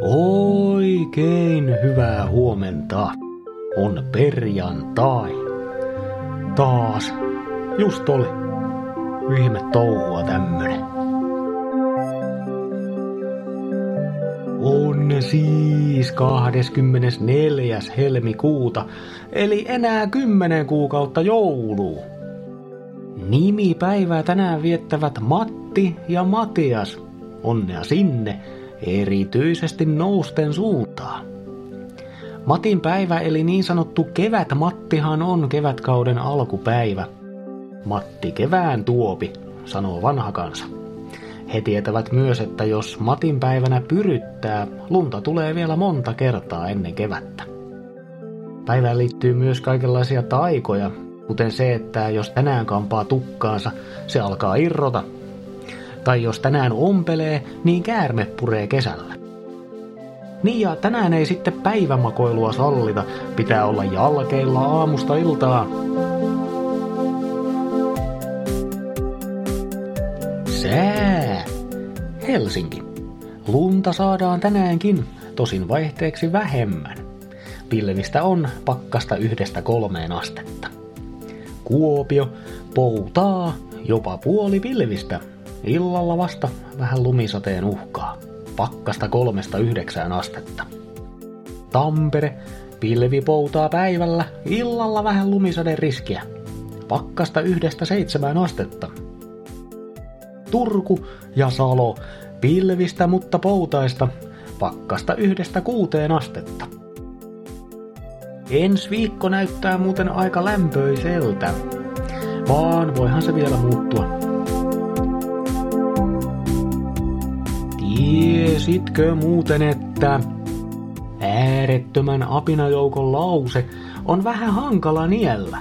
Oikein hyvää huomenta. On perjantai. Taas. Just oli. Ihme touhua tämmönen. On siis 24. helmikuuta, eli enää kymmenen kuukautta jouluu. Nimipäivää tänään viettävät Matti ja Matias. Onnea sinne, erityisesti nousten suuntaan. Matin päivä eli niin sanottu kevät Mattihan on kevätkauden alkupäivä. Matti kevään tuopi, sanoo vanha kansa. He tietävät myös, että jos Matin päivänä pyryttää, lunta tulee vielä monta kertaa ennen kevättä. Päivään liittyy myös kaikenlaisia taikoja, kuten se, että jos tänään kampaa tukkaansa, se alkaa irrota. Tai jos tänään ompelee, niin käärme puree kesällä. Niin ja tänään ei sitten päivämakoilua sallita, pitää olla jalkeilla aamusta iltaan. Sää. Helsinki. Lunta saadaan tänäänkin, tosin vaihteeksi vähemmän. Pilvistä on pakkasta yhdestä kolmeen astetta. Kuopio poutaa jopa puoli pilvistä. Illalla vasta vähän lumisateen uhkaa. Pakkasta kolmesta yhdeksään astetta. Tampere pilvi poutaa päivällä, illalla vähän lumisade riskiä. Pakkasta yhdestä seitsemään astetta. Turku ja Salo pilvistä mutta poutaista, pakkasta yhdestä kuuteen astetta. Ensi viikko näyttää muuten aika lämpöiseltä, vaan voihan se vielä muuttua. Tiesitkö muuten, että äärettömän apinajoukon lause on vähän hankala niellä?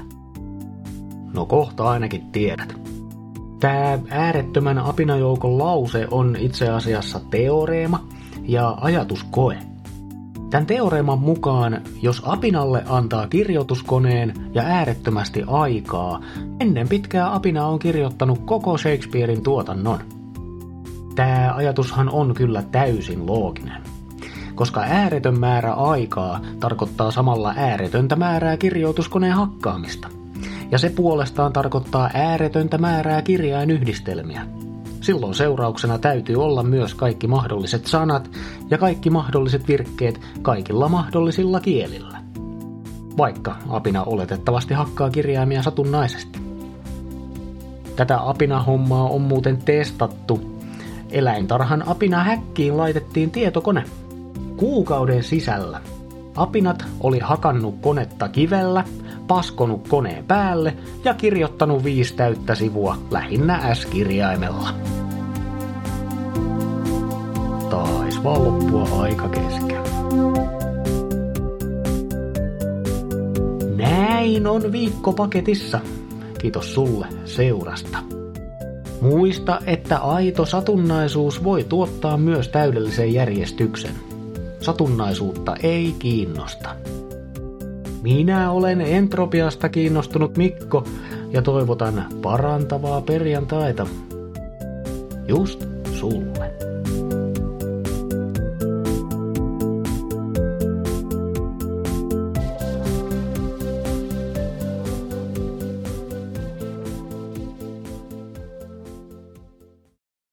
No kohta ainakin tiedät. Tämä äärettömän apinajoukon lause on itse asiassa teoreema ja ajatuskoe. Tämän teoreeman mukaan, jos apinalle antaa kirjoituskoneen ja äärettömästi aikaa, ennen pitkää apina on kirjoittanut koko Shakespearein tuotannon. Tämä ajatushan on kyllä täysin looginen. Koska ääretön määrä aikaa tarkoittaa samalla ääretöntä määrää kirjoituskoneen hakkaamista. Ja se puolestaan tarkoittaa ääretöntä määrää kirjainyhdistelmiä, Silloin seurauksena täytyy olla myös kaikki mahdolliset sanat ja kaikki mahdolliset virkkeet kaikilla mahdollisilla kielillä. Vaikka apina oletettavasti hakkaa kirjaimia satunnaisesti. Tätä apina-hommaa on muuten testattu. Eläintarhan apina häkkiin laitettiin tietokone. Kuukauden sisällä apinat oli hakannut konetta kivellä, paskonut koneen päälle ja kirjoittanut viisi täyttä sivua lähinnä S-kirjaimella taisi vaan loppua aika kesken. Näin on viikko paketissa. Kiitos sulle seurasta. Muista, että aito satunnaisuus voi tuottaa myös täydellisen järjestyksen. Satunnaisuutta ei kiinnosta. Minä olen entropiasta kiinnostunut Mikko ja toivotan parantavaa perjantaita. Just sulle.